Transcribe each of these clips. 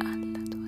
alla tua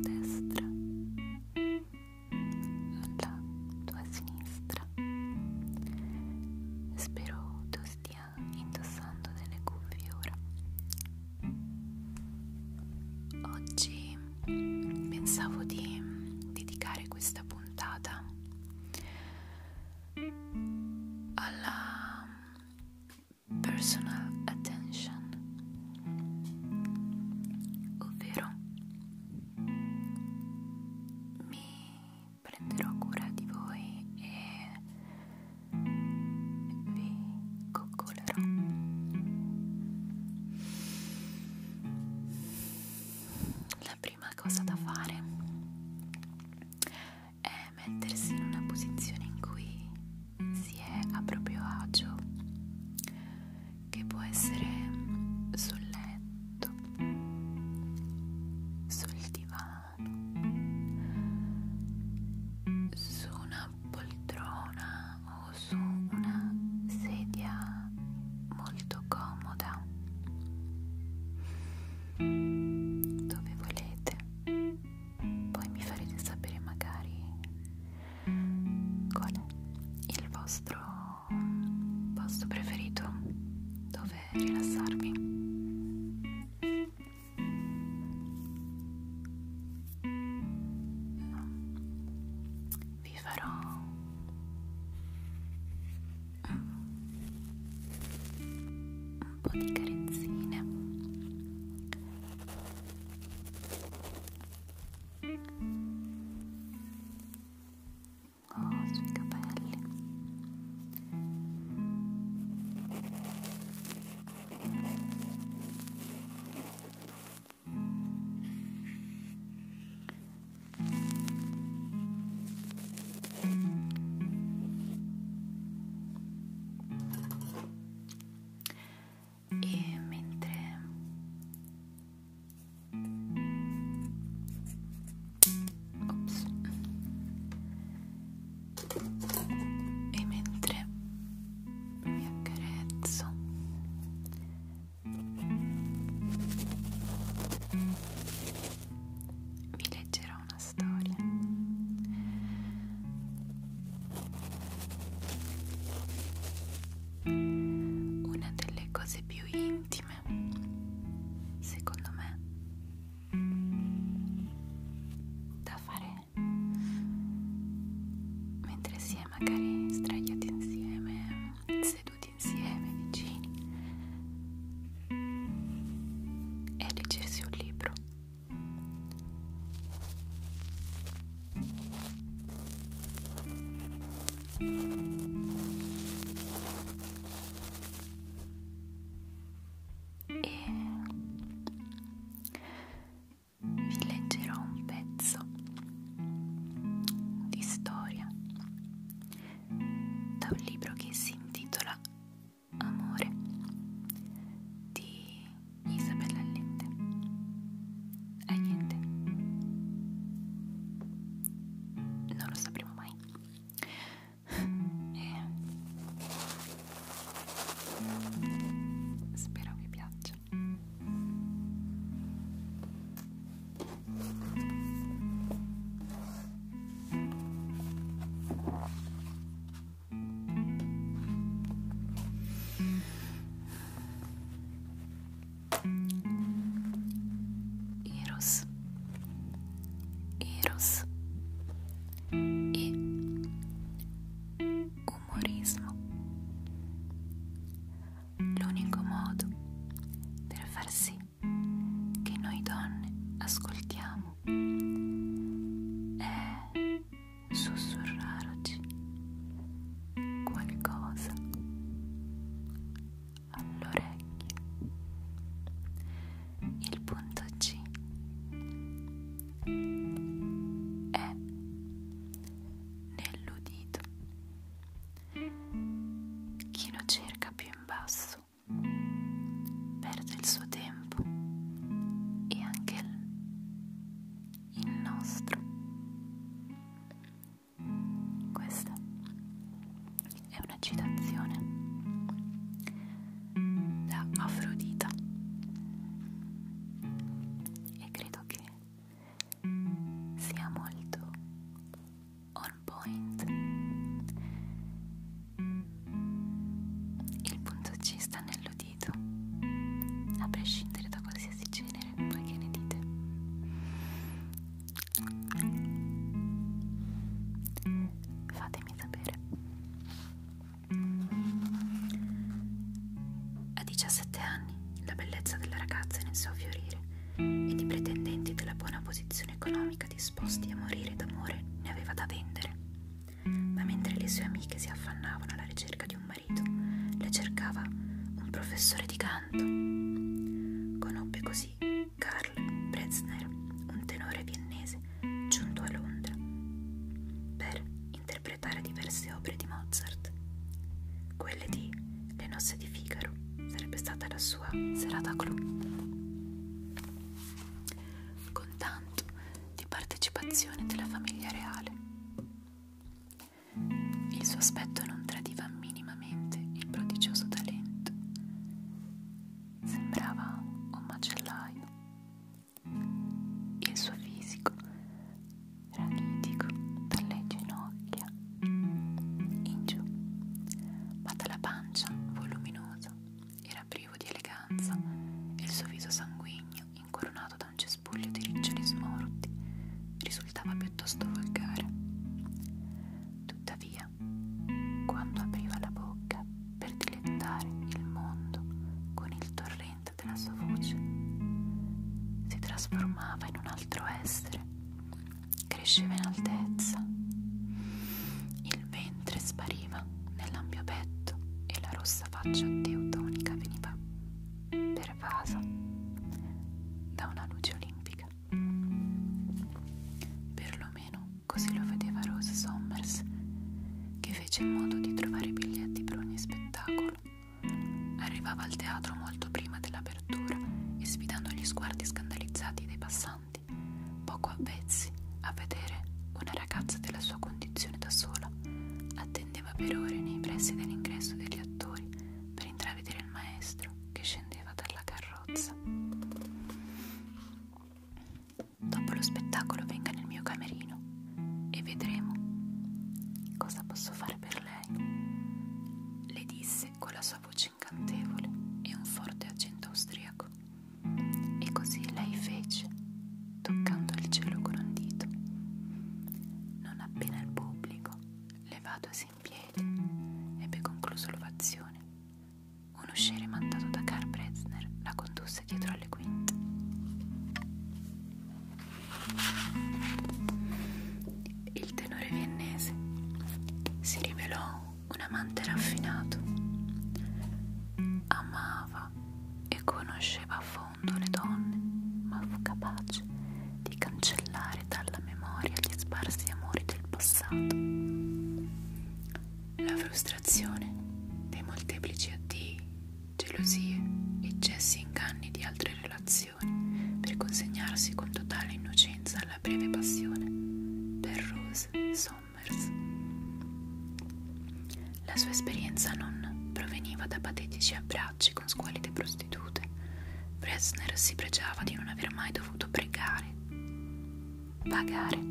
un e Thanks. serata clou. Con tanto di partecipazione della famiglia reale. Il suo aspetto dietro alle quinte. magari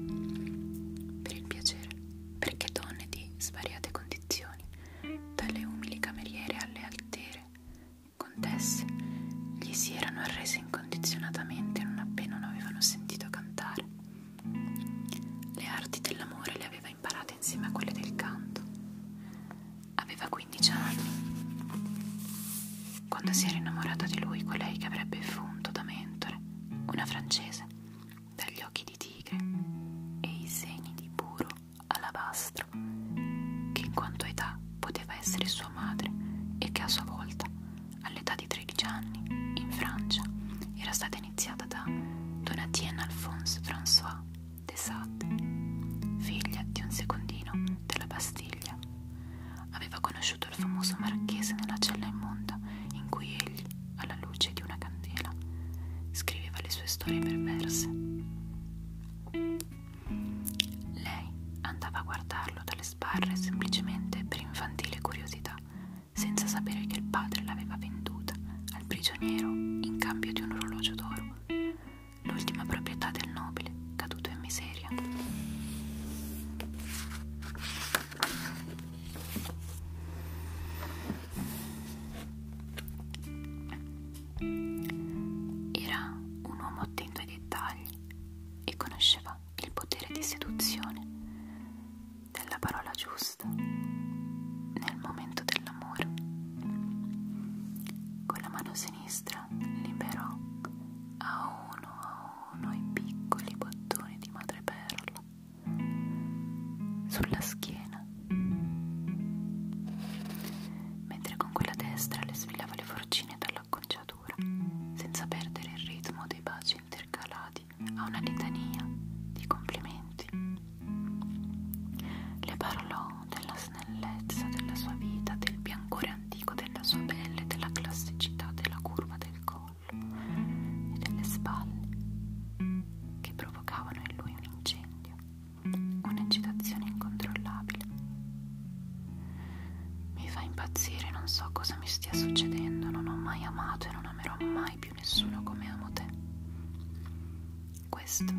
state iniziando sta succedendo, non ho mai amato e non amerò mai più nessuno come amo te. Questo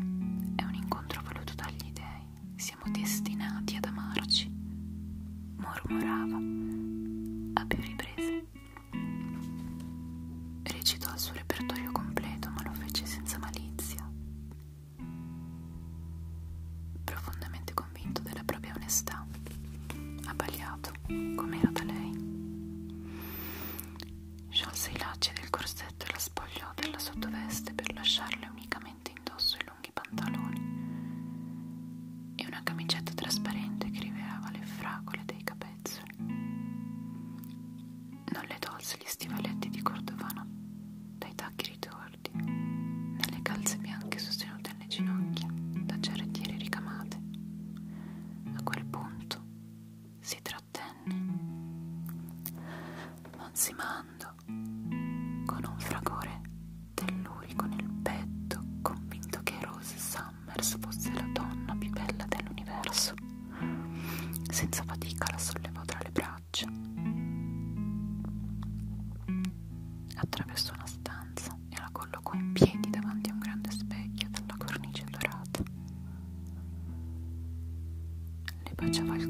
ansimando, con un fragore tellurico nel petto, convinto che Rose Summers fosse la donna più bella dell'universo. Senza fatica la sollevò tra le braccia. Attraversò una stanza e la collocò in piedi davanti a un grande specchio dalla cornice dorata. Le baciava il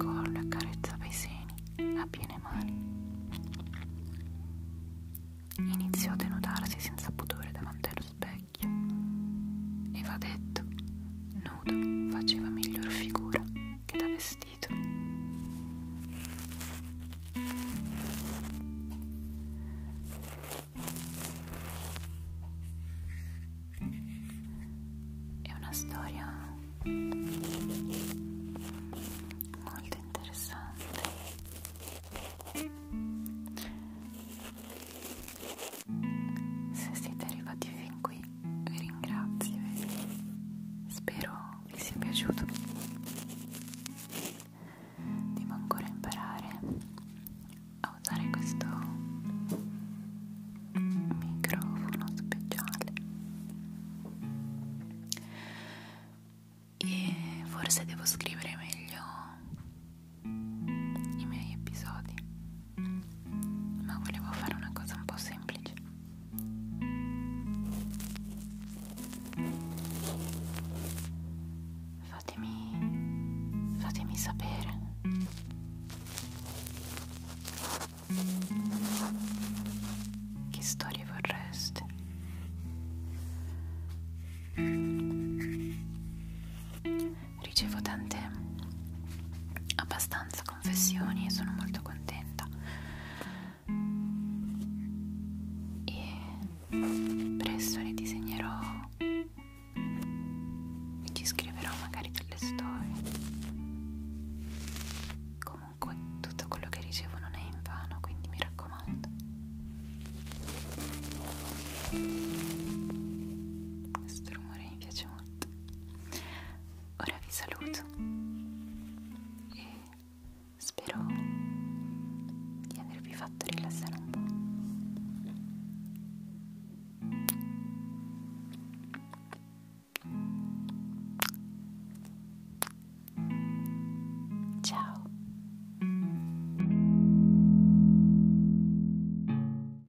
se devo scrivere